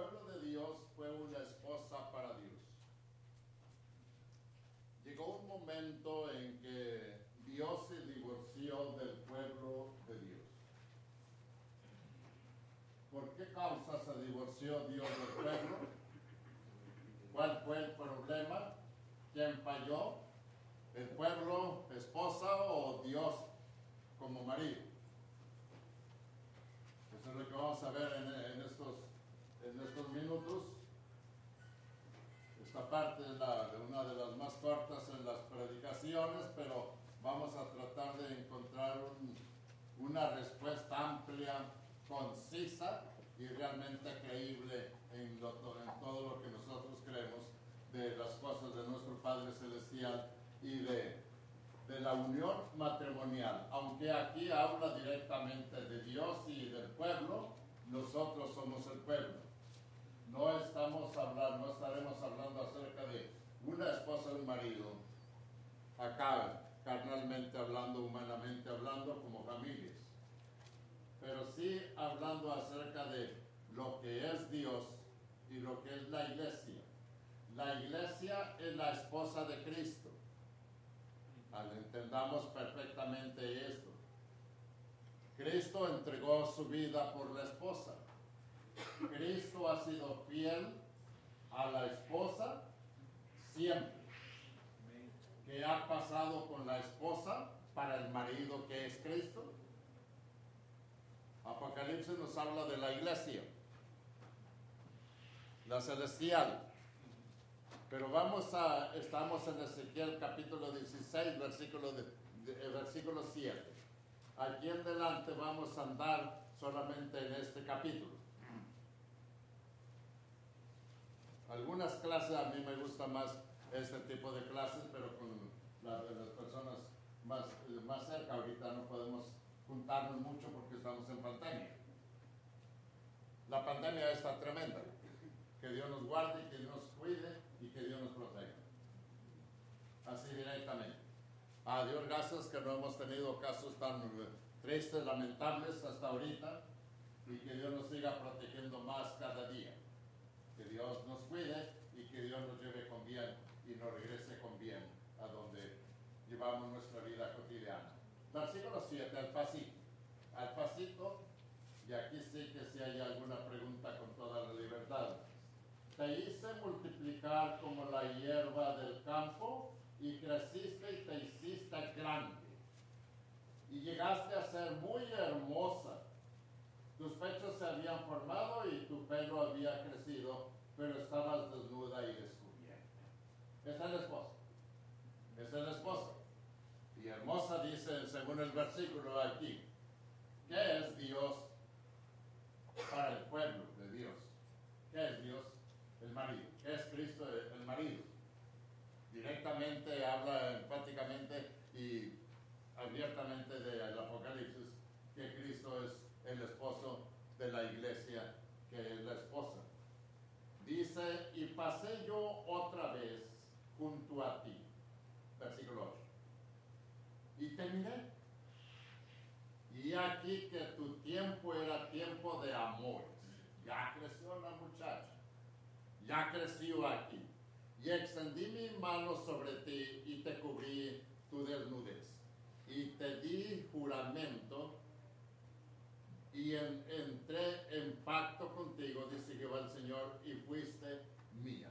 pueblo de Dios fue una esposa para Dios. Llegó un momento en que Dios se divorció del pueblo de Dios. ¿Por qué causa se divorció Dios del pueblo? ¿Cuál fue el problema? ¿Quién falló? ¿El pueblo, esposa o Dios como marido? Eso es lo que vamos a ver en, estos, en estos minutos. Esta parte es una de las más cortas en las predicaciones, pero vamos a tratar de encontrar una respuesta amplia, concisa y realmente creíble en, todo lo que nosotros creemos de las cosas de nuestro Padre Celestial y de la unión matrimonial. Aunque aquí habla directamente de Dios y del pueblo, nosotros somos el pueblo. No estamos hablando, no estaremos hablando acerca de una esposa y un marido. Acá, carnalmente hablando, humanamente hablando, como familias. Pero sí hablando acerca de lo que es Dios y lo que es la iglesia. La iglesia es la esposa de Cristo. Entendamos perfectamente esto. Cristo entregó su vida por la esposa. Cristo ha sido fiel a la esposa siempre. ¿Qué ha pasado con la esposa para el marido que es Cristo? Apocalipsis nos habla de la iglesia, la celestial. Pero vamos a, estamos en Ezequiel capítulo 16, versículo, de, eh, versículo 7. Aquí en adelante vamos a andar solamente en este capítulo. Algunas clases a mí me gusta más este tipo de clases, pero con las, las personas más, más cerca ahorita no podemos juntarnos mucho porque estamos en pandemia. La pandemia está tremenda. Que Dios nos guarde, que Dios nos cuide y que Dios nos proteja. Así directamente. A Dios gracias que no hemos tenido casos tan tristes, lamentables hasta ahorita y que Dios nos siga protegiendo más cada día. Que Dios nos cuide y que Dios nos lleve con bien y nos regrese con bien a donde llevamos nuestra vida cotidiana. Versículo 7, al pasito. Al pasito, y aquí sí que si hay alguna pregunta con toda la libertad te hice multiplicar como la hierba del campo y creciste y te hiciste grande. Y llegaste a ser muy hermosa. Tus pechos se habían formado y tu pelo había crecido, pero estabas desnuda y descubierta. Esa es la esposa. Esa es la esposa. Y hermosa dice, según el versículo aquí, ¿qué es Dios para el pueblo de Dios? ¿Qué es Dios? el marido. Es Cristo el marido. Directamente habla enfáticamente y abiertamente del Apocalipsis que Cristo es el esposo de la iglesia, que es la esposa. Dice, y pasé yo otra vez junto a ti. Versículo 8. Y te miré. Y aquí que tu tiempo era tiempo de amor. Ya creció la muchacha ya creció aquí. Y extendí mi mano sobre ti y te cubrí tu desnudez. Y te di juramento y entré en pacto contigo, dice Jehová el Señor, y fuiste mía.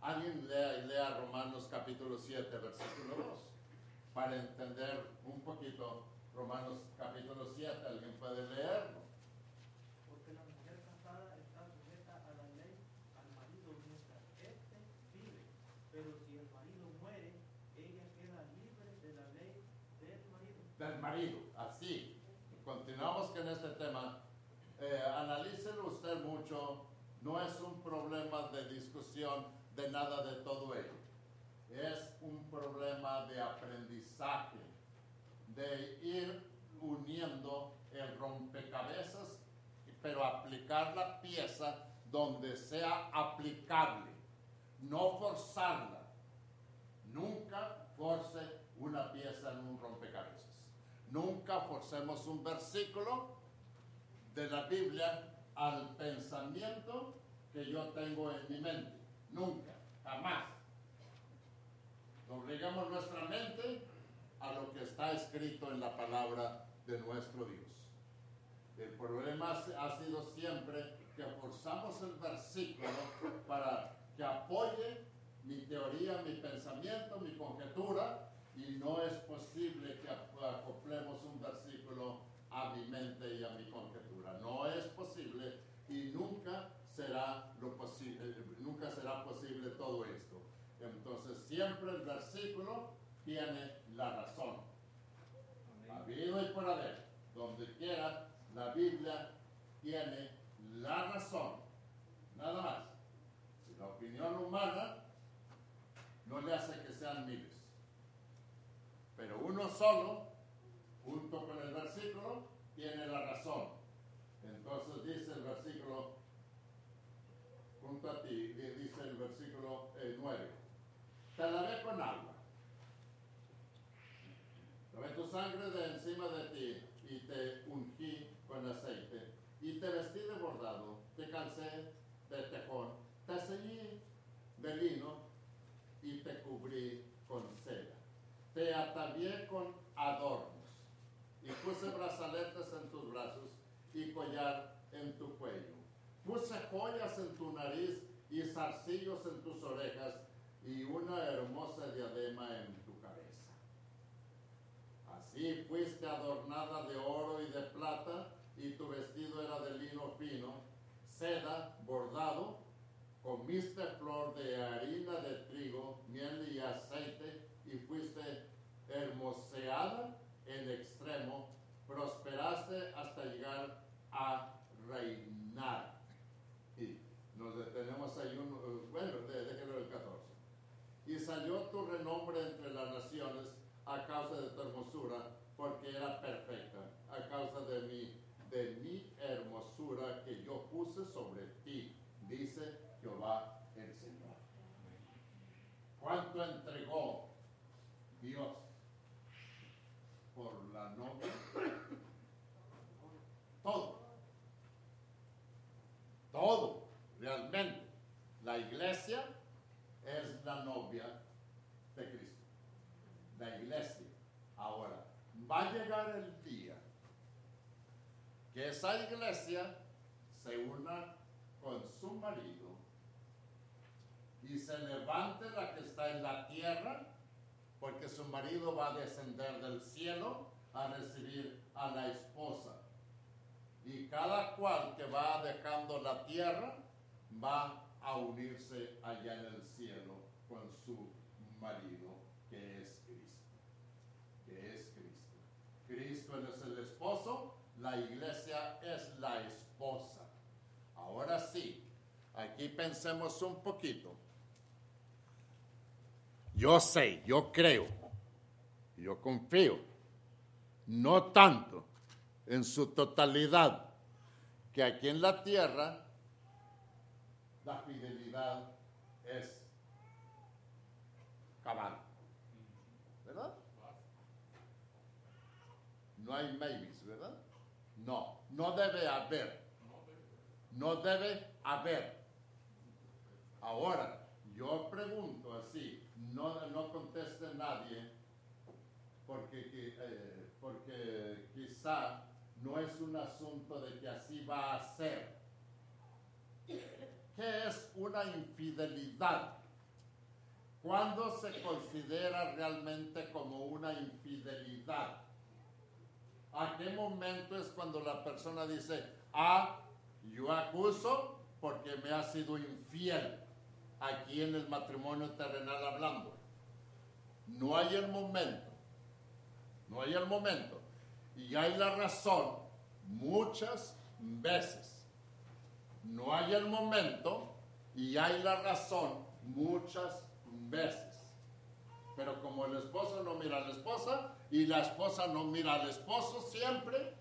Alguien lea, lea Romanos capítulo 7, versículo 2, para entender un poquito Romanos capítulo 7. ¿Alguien puede leerlo? Porque la mujer casada está sujeta a la ley pero si el marido muere, ella queda libre de la ley del marido. Del marido, así. Con este tema. Eh, usted mucho. No es un problema de discusión de nada de todo ello. Es un problema de aprendizaje, de ir uniendo el rompecabezas, pero aplicar la pieza donde sea aplicable no forzarla. Nunca force una pieza en un rompecabezas. Nunca forcemos un versículo de la Biblia al pensamiento que yo tengo en mi mente. Nunca, jamás. Obligamos nuestra mente a lo que está escrito en la palabra de nuestro Dios. El problema ha sido siempre que forzamos el versículo para que apoye mi teoría, mi pensamiento, mi conjetura, y no es posible que acoplemos un versículo a mi mente y a mi conjetura. No es posible y nunca será lo posible, nunca será posible todo esto. Entonces siempre el versículo tiene la razón. Habido y por haber, donde quiera, la Biblia tiene la razón. Nada más. La opinión humana no le hace que sean miles. Uno solo, junto con el versículo, tiene la razón. Entonces dice el versículo, junto a ti, dice el versículo 9, eh, te lavé con agua, lavé tu sangre de encima de ti y te ungí con aceite y te vestí de bordado, te calcé de tejón, te ceñí de lino y te cubrí. Te atavié con adornos y puse brazaletes en tus brazos y collar en tu cuello. Puse joyas en tu nariz y zarcillos en tus orejas y una hermosa diadema en tu cabeza. Así fuiste adornada de oro y de plata y tu vestido era de lino fino, seda, bordado comiste flor de harina de trigo, miel y aceite, y fuiste hermoseada en extremo, prosperaste hasta llegar a reinar. Y nos detenemos ahí, un, bueno, déjenlo el 14. Y salió tu renombre entre las naciones a causa de tu hermosura, porque era perfecta, a causa de mi, de mi hermosura que yo puse sobre ti, dice Jehová el Señor. ¿Cuánto entregó Dios por la novia? Todo. Todo, realmente. La iglesia es la novia de Cristo. La iglesia. Ahora, va a llegar el día que esa iglesia se una con su marido y se levante la que está en la tierra, porque su va a descender del cielo a recibir a la esposa. Y cada cual que va dejando la tierra va a unirse allá en el cielo con su marido, que es Cristo. Que es Cristo. Cristo es el esposo, la iglesia es la esposa. Ahora sí, aquí pensemos un poquito. Yo sé, yo creo, yo confío, no tanto en su totalidad, que aquí en la tierra la fidelidad es cabal. ¿Verdad? No hay maybes, ¿verdad? No, no debe haber. No debe haber. Ahora, yo pregunto así, no, no conteste nadie, porque, eh, porque quizá no es un asunto de que así va a ser. ¿Qué es una infidelidad? ¿Cuándo se considera realmente como una infidelidad? ¿A qué momento es cuando la persona dice, ah, yo acuso porque me ha sido infiel? aquí en el matrimonio terrenal hablando. No hay el momento, no hay el momento. Y hay la razón muchas veces. No hay el momento y hay la razón muchas veces. Pero como el esposo no mira a la esposa y la esposa no mira al esposo siempre,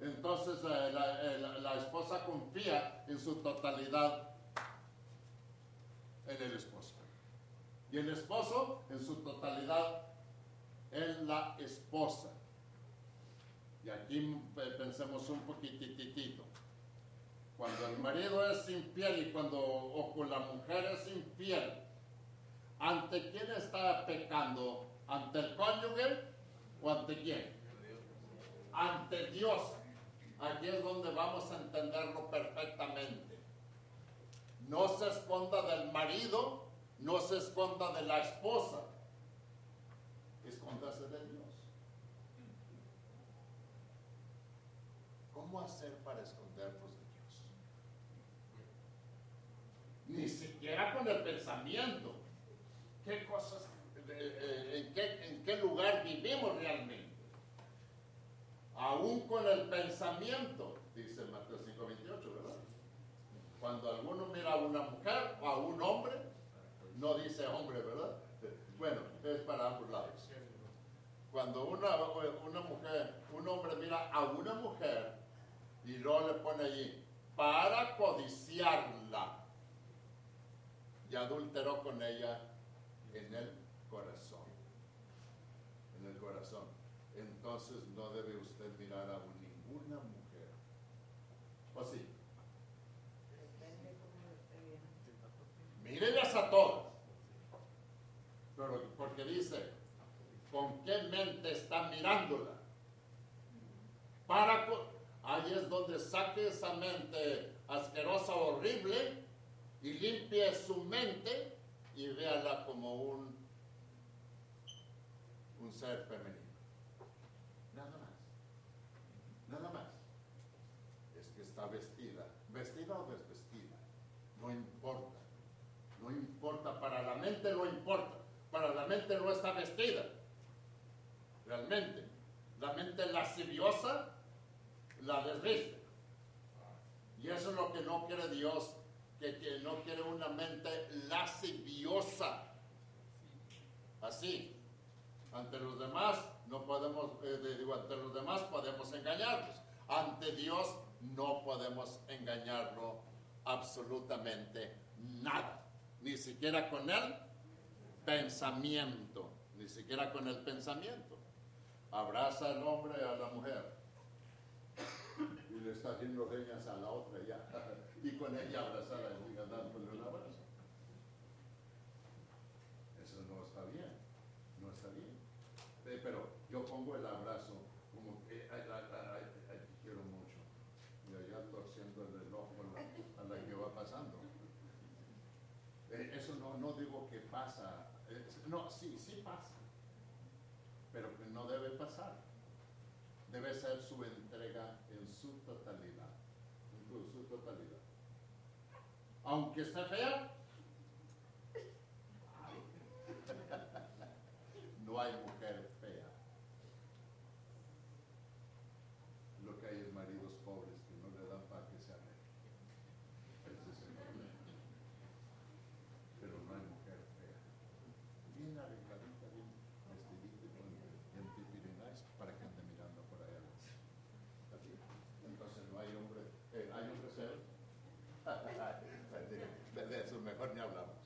entonces eh, la, eh, la esposa confía en su totalidad en el esposo. Y el esposo en su totalidad en la esposa. Y aquí pensemos un poquititito. Cuando el marido es infiel y cuando o la mujer es infiel, ¿ante quién está pecando? ¿Ante el cónyuge o ante quién? Ante Dios. Aquí es donde vamos a entenderlo perfectamente. No se esconda del marido, no se esconda de la esposa. Escóndase de Dios. ¿Cómo hacer para escondernos de Dios? Ni siquiera con el pensamiento. ¿Qué cosas, en, qué, en qué lugar vivimos realmente? Aún con el pensamiento, dice Mateo 5:28, ¿verdad? Cuando alguno mira a una mujer o a un hombre, no dice hombre, ¿verdad? Bueno, es para ambos lados. Cuando una, una mujer, un hombre mira a una mujer y luego le pone allí, para codiciarla, y adulteró con ella en el corazón. En el corazón. Entonces no debe usted mirar a ninguna mujer. ¿O sí? Mírelas a todas. Pero porque dice, ¿con qué mente está mirándola? Para ahí es donde saque esa mente asquerosa, horrible, y limpie su mente y véala como un, un ser femenino. Nada más. Nada más. Es que está vestida. Vestida o desvestida. No importa. No importa. Para la mente no importa. Para la mente no está vestida. Realmente. La mente lasciviosa la desviste. Y eso es lo que no quiere Dios, que, no quiere una mente lasciviosa. Así. Ante los demás no podemos, eh, digo, ante los demás podemos engañarlos. Ante Dios no podemos engañarlo absolutamente nada. Ni siquiera con el pensamiento. Ni siquiera con el pensamiento. Abraza al hombre a la mujer le está haciendo reñas a la otra ya, y con ella abrazada y dándole un abrazo. Eso no está bien, no está bien. Eh, Pero yo pongo el abrazo como que te quiero mucho, y allá torciendo el reloj a la que va pasando. Eh, Eso no, no digo que pasa, eh, no, sí, sí pasa, pero no debe pasar debe ser su en su totalidad. En su, su totalidad. Aunque esté fea, no hay mujer fea. Lo que hay es maridos pobres que no le dan para que se amen. Ese es el problema. Pero no hay mujer fea. Bien arregladita, bien vestidita y con bien pipirinais para que ande mirando por allá. Así. Entonces no hay hombre, eh, hay hombres feos. de, de eso mejor ni hablamos.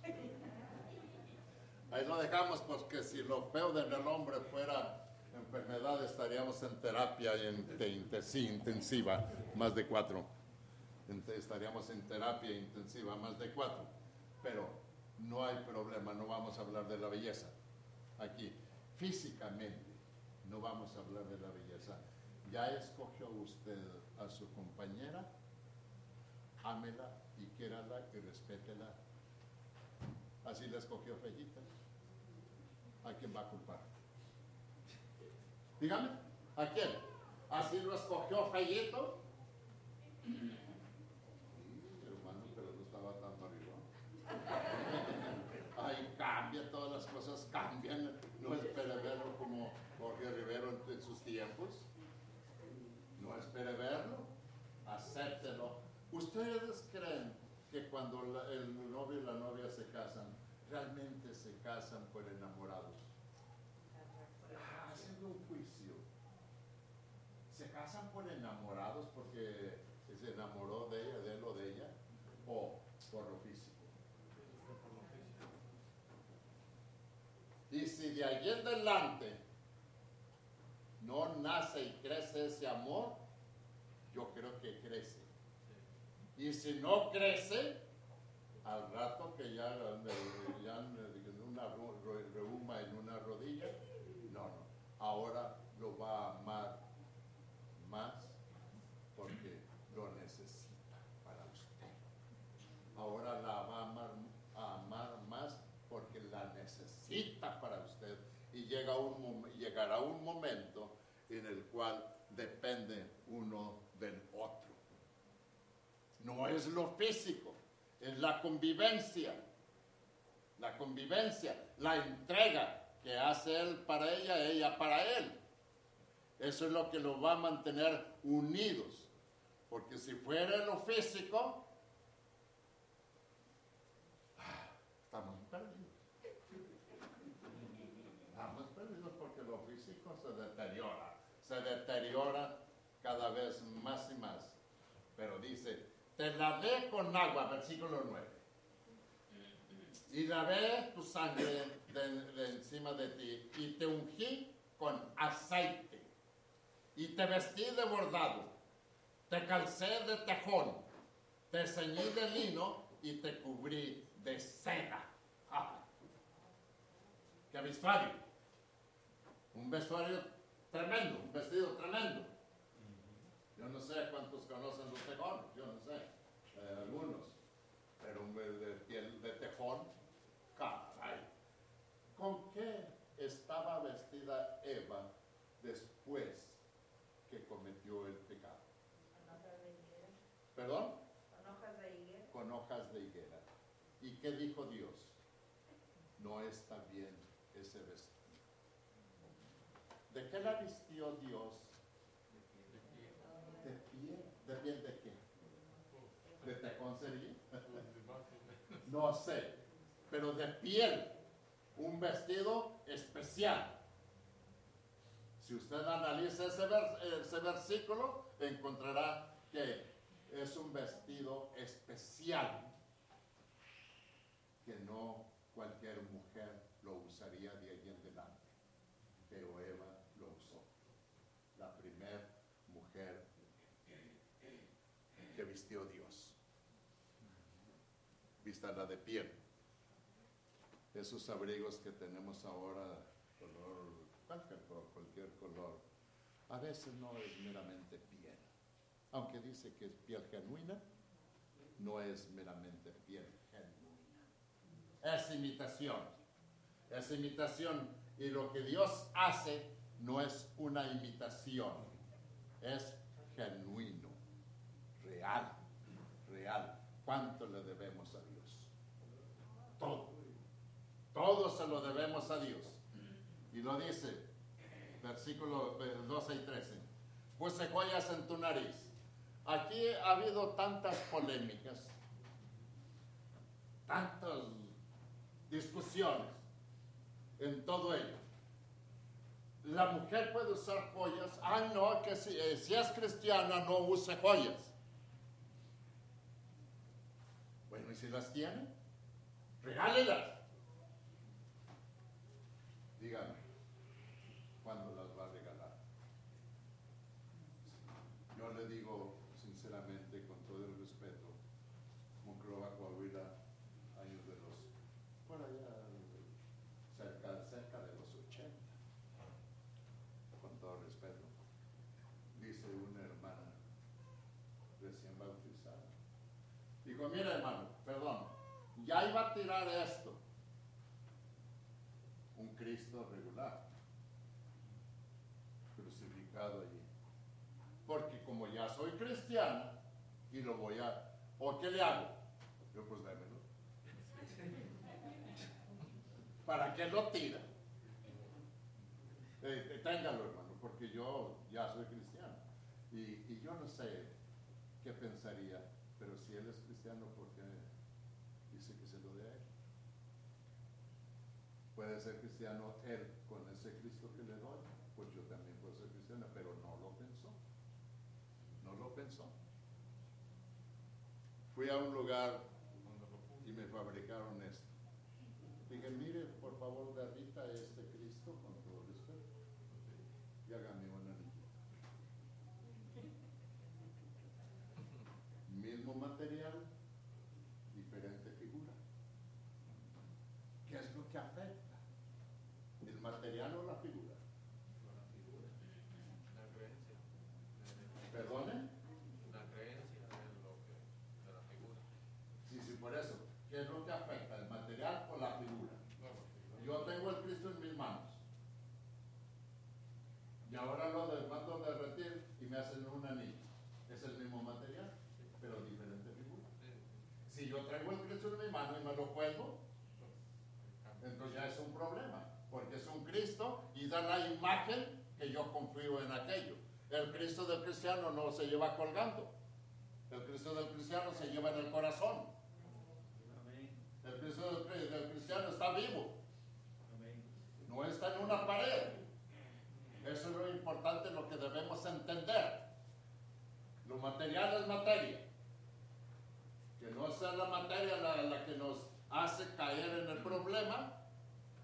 Ahí lo dejamos porque si lo feo del hombre fuera enfermedad estaríamos en terapia en, sí, intensiva, más de cuatro. Estaríamos en terapia intensiva, más de cuatro. Pero no hay problema, no vamos a hablar de la belleza. Aquí, físicamente, no vamos a hablar de la belleza. Ya escogió usted a su compañera, ámela y quiérala y respétela. Así la escogió Fellita. ¿A quién va a culpar? Dígame, ¿a quién? ¿Así lo escogió Fellito? Sí, hermano, pero no estaba tanto arriba. Ay, cambia, todas las cosas cambian. No espere verlo como Jorge Rivero en, sus tiempos. No espere verlo, acéptelo. ¿Ustedes creen que cuando el novio y la novia se casan, realmente se casan por enamorados? Ah, Haciendo un juicio. ¿Se casan por enamorados porque se enamoró de ella, de él o de ella? ¿O por lo físico? Y si de allí en adelante no nace y crece ese amor, yo creo que crece. Y si no crece, al rato que ya, ya una reuma en una rodilla, no, no. Ahora lo va a amar más porque lo necesita para usted. Ahora la va a amar, a amar más porque la necesita para usted. Y llega un, llegará un momento en el cual depende uno del otro. No es lo físico, es la convivencia. La convivencia, la entrega que hace él para ella, ella para él. Eso es lo que lo va a mantener unidos. Porque si fuera lo físico, ah, estamos perdidos. Estamos perdidos porque lo físico se deteriora. Se deteriora cada vez más y más. Pero dice, te lavé con agua, versículo 9. Y lavé tu sangre de, encima de ti y te ungí con aceite. Y te vestí de bordado, te calcé de tejón, te ceñí de lino y te cubrí de seda. Ah. ¡Qué vestuario! Un vestuario tremendo, un vestido tremendo. Yo no sé cuántos conocen los tejones, yo no sé, eh, algunos, pero un de piel de tejón, caray. ¿Con qué estaba vestida Eva después que cometió el pecado? Con hojas de higuera. ¿Perdón? Con hojas de higuera. Con hojas de higuera. ¿Y qué dijo Dios? No está bien ese vestido. ¿De qué la vistió Dios? ¿De piel? ¿De piel de qué? ¿De tejón sería? No sé, pero de piel, un vestido especial. Si usted analiza ese, ese versículo, encontrará que es un vestido especial que no cualquier mujer lo usaría de ahí en adelante, pero Eva lo usó. La primera mujer que vistió Dios. La de piel. Esos abrigos que tenemos ahora, color, cualquier, cualquier color, a veces no es meramente piel. Aunque dice que es piel genuina, no es meramente piel genuina. Es imitación. Es imitación. Y lo que Dios hace no es una imitación. Es genuino, real, real. ¿Cuánto le debemos a Dios? Todo. Se lo debemos a Dios. Y lo dice, versículo 12 y 13. Puse joyas en tu nariz. Aquí ha habido tantas polémicas, tantas discusiones en todo ello. La mujer puede usar joyas. Ah, no, que si, eh, si es cristiana no use joyas. Bueno, ¿y si las tiene? Regálelas. Dígame, ¿cuándo las va a regalar? Yo le digo sinceramente, con todo el respeto, Monclova, Coahuila, años de los, por allá, cerca, cerca de los 80, con todo respeto, dice una hermana recién bautizada. Dijo, mira hermano, perdón, ya iba a tirar esto. Un Cristo regular, crucificado allí. Porque como ya soy cristiana y lo voy a... ¿O qué le hago? Yo pues démelo. ¿Para qué lo tira? Eh, téngalo, hermano, porque yo ya soy cristiano. Y, y yo no sé qué pensaría, pero si él es cristiano, ¿por qué dice que se lo dé a él? Puede ser cristiano él con ese Cristo que le doy, pues yo también puedo ser cristiano, pero no lo pensó. No lo pensó. Fui a un lugar y me fabricaron esto. Dije, mire, por favor, derrita este Cristo con todo respeto y hágame un anillo. Mismo material lo de- mando a derretir y me hacen un anillo. Es el mismo material, pero diferente figura. Si yo traigo el Cristo en mi entonces ya es un problema, porque es un Cristo y da la imagen que yo confío en aquello. El Cristo del cristiano no se lleva colgando. El Cristo del cristiano se lleva en el corazón. El Cristo del, del cristiano está vivo, no está en una pared. Eso es lo importante, lo que debemos entender. Lo material es materia. Que no sea la materia la que nos hace caer en el problema.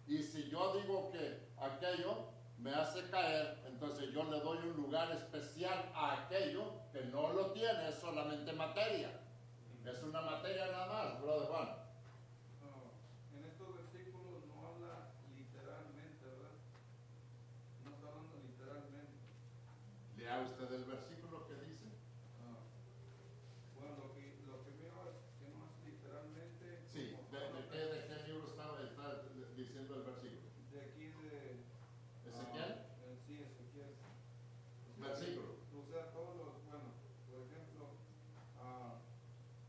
Y si yo digo que aquello me hace caer, entonces yo le doy un lugar especial a aquello que no lo tiene, es solamente materia. Es una materia nada más, brother Juan. No, en estos versículos no habla literalmente, ¿verdad? No está hablando literalmente. Lea usted el versículo que dice. Ah, Bueno, lo que, lo que veo es que no es literalmente. Sí, como ¿de, de habla qué, de qué libro está, está diciendo el versículo? De aquí de. ¿Ezequiel? ah, eh, sí, Ezequiel. O sea, Versículo. O sea, todos los, bueno, por ejemplo, ah,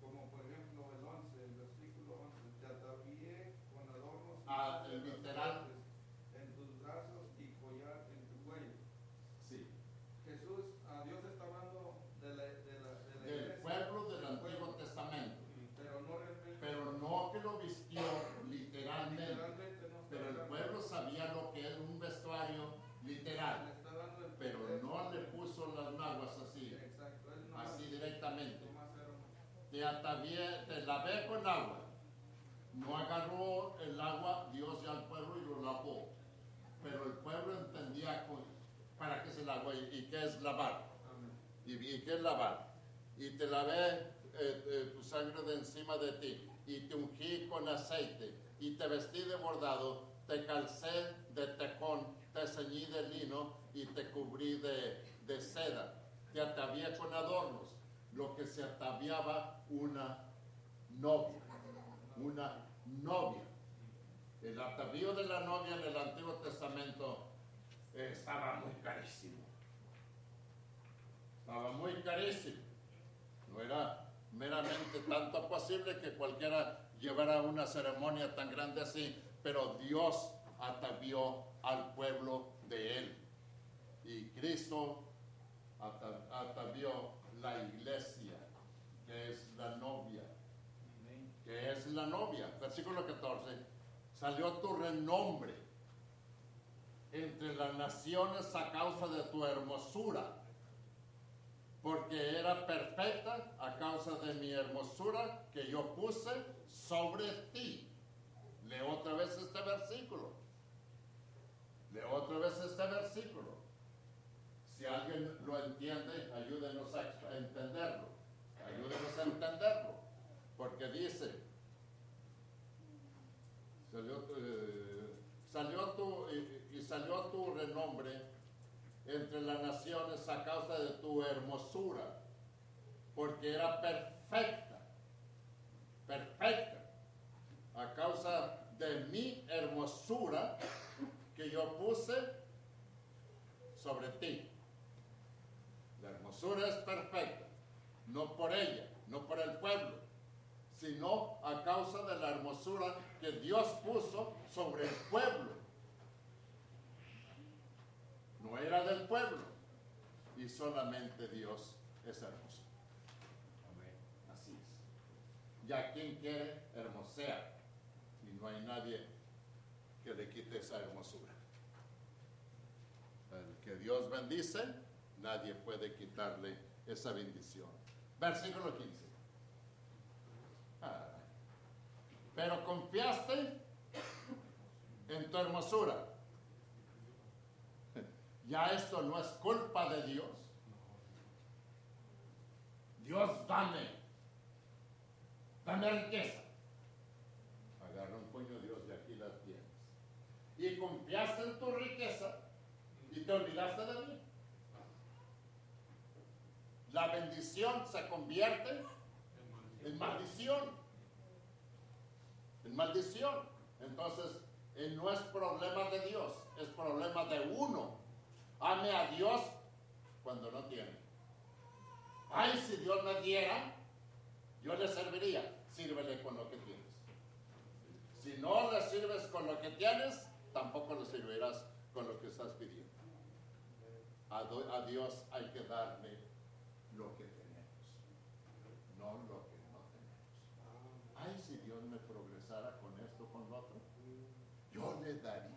como por ejemplo el 11, el versículo 11, te atavié con adornos y Ah, el piedras literal. fuertes en tus brazos y collar en tu cuello. Sí. Jesús, a Dios está hablando de la, de la, de la Del iglesia, pueblo del del Antiguo pueblo, Testamento. pero no realmente. Pero no que lo vistió literalmente. literalmente no está Pero el hablando. pueblo sabía lo que es un vestuario Le literal. está dando el Pero poder. no le puso las naguas así, Exacto, él nomás- así directamente. nomás era un- Te te lavé con agua. No agarró el agua Dios al pueblo y lo lavó. Pero el pueblo entendía con- para qué es el agua y, y qué es lavar. ¿Y, y qué es lavar? Y te lavé eh, eh, tu sangre de encima de ti, y te ungí con aceite, y te vestí de bordado, te calcé de tecón, te ceñí de lino, y te cubrí de, de seda. Te atavié con adornos, lo que se ataviaba una novia, una novia. El atavío de la novia en el Antiguo Testamento estaba muy carísimo. Estaba muy carísimo. No era meramente tanto posible que cualquiera llevara una ceremonia tan grande así, pero Dios atavió al pueblo de él. Y Cristo ata- atavió la iglesia, que es la novia. Es la novia. Versículo 14. Salió tu renombre entre las naciones a causa de tu hermosura, porque era perfecta a causa de mi hermosura que yo puse sobre ti. Leo otra vez este versículo. Leo otra vez este versículo. Si alguien lo entiende, ayúdenos a entenderlo. Ayúdenos a entenderlo. Porque dice, salió, eh, tu, y, y salió tu renombre entre las naciones a causa de tu hermosura, porque era perfecta, perfecta, a causa de mi hermosura que yo puse sobre ti. La hermosura es perfecta, no por ella, no por el pueblo, sino a causa de la hermosura que Dios puso sobre el pueblo. No era del pueblo, y solamente Dios es hermoso. Amén. Así es. Ya quien quiere hermosea, y no hay nadie que le quite esa hermosura. El que Dios bendice, nadie puede quitarle esa bendición. Versículo 15. Ah. Pero confiaste en tu hermosura. Ya esto no es culpa de Dios. Dios dame, dame riqueza. Agarra un puño Dios y aquí la tienes. Y confiaste en tu riqueza y te olvidaste de mí. La bendición se convierte en maldición. Maldición. Entonces, eh, no es problema de Dios, es problema de uno. ame a Dios cuando no tiene. Ay, si Dios me diera, yo le serviría. Sírvele con lo que tienes. Si no le sirves con lo que tienes, tampoco le servirás con lo que estás pidiendo. A, do- a Dios hay que darle lo que tenemos, no lo que no tenemos. Ay, si Dios me progresara con esto, con lo otro, le daría.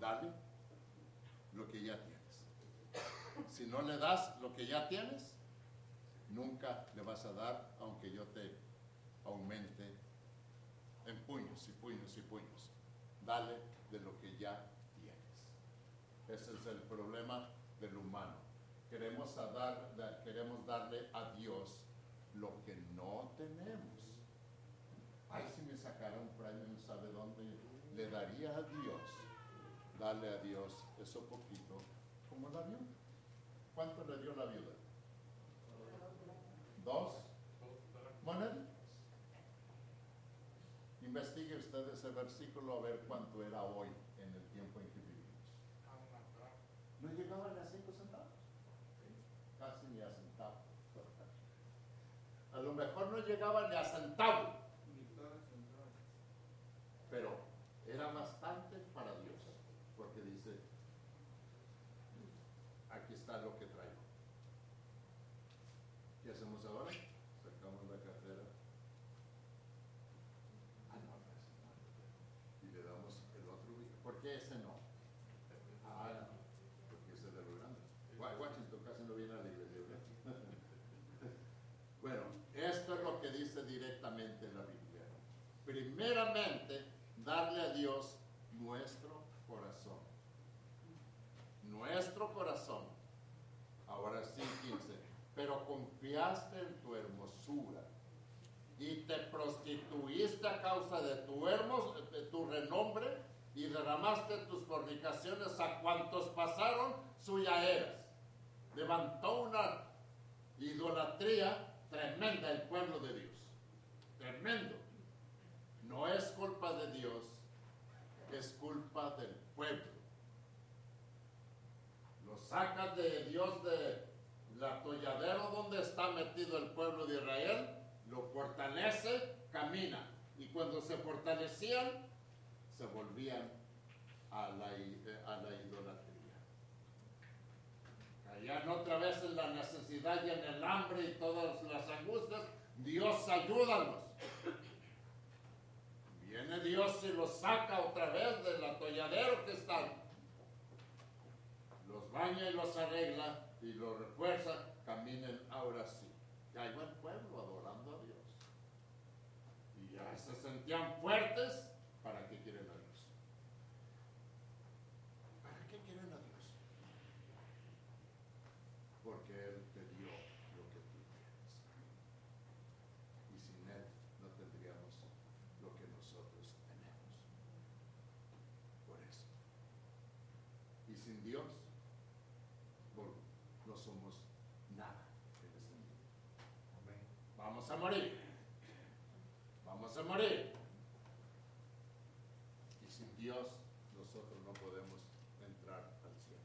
Dale lo que ya tienes. Si no le das lo que ya tienes, nunca le vas a dar aunque yo te aumente en puños y puños y puños. Dale de lo que ya tienes. Ese es el problema del humano. Queremos, a dar, da- queremos darle a Dios lo que no tenemos. Sacara un premio, no sabe dónde, le daría a Dios. Dale a Dios eso poquito, como la viuda. ¿Cuánto le dio la viuda? Dos moneditas. Investigue usted ese versículo a ver cuánto era hoy en el tiempo en que vivimos. No llegaba ni a cinco centavos. Casi ni a centavo. A lo mejor no llegaba ni a centavo, pero era bastante para Dios. Porque dice, aquí está lo que traigo. ¿Qué hacemos ahora? Sacamos la cartera. Ah, no, no, ese no. Y le damos el otro. ¿Por qué ese no? Ah, no, porque ese es de lo grande. Gua- Washington casi no viene a la iglesia. ¿verdad? bueno, esto es lo que dice directamente la Biblia. Primeramente, darle a Dios nuestro corazón. Nuestro corazón. Ahora sí, 15. Pero confiaste en tu hermosura y te prostituiste a causa de tu, hermos, de tu renombre y derramaste tus fornicaciones a cuantos pasaron suya eras. Levantó una idolatría tremenda el pueblo de Dios. Tremendo. No es culpa de Dios, es culpa del pueblo. Lo sacas de Dios de la atolladero donde está metido el pueblo de Israel, lo fortalece, camina. Y cuando se fortalecían, se volvían a la, eh, a la idolatría. Caían otra vez en la necesidad y en el hambre y todas las angustias. Dios ayúdanos. Dios y los saca otra vez del atolladero que están. Los baña y los arregla y los refuerza. Caminen ahora sí. Ya iba el pueblo adorando a Dios. Y ya se sentían fuertes. ¿Para qué quieren a Dios? ¿Para qué quieren a Dios? Porque Él te dio lo que tú tienes. Y sin Él no tendríamos lo que nosotros tenemos. Por eso. Y sin Dios, bueno, no somos nada en este mundo. Vamos a morir. Vamos a morir. Y sin Dios, nosotros no podemos entrar al cielo.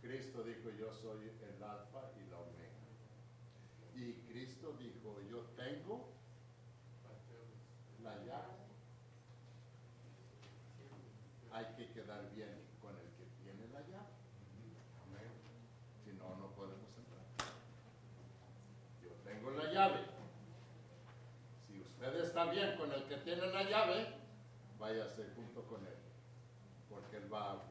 Cristo dijo, yo soy el alfa y la omega. Y Cristo dijo, yo tengo la llave. Hay que quedar bien con el que tiene la llave. Si no, no podemos entrar. Yo tengo la llave. Si usted está la llave, váyase junto con él, porque él va a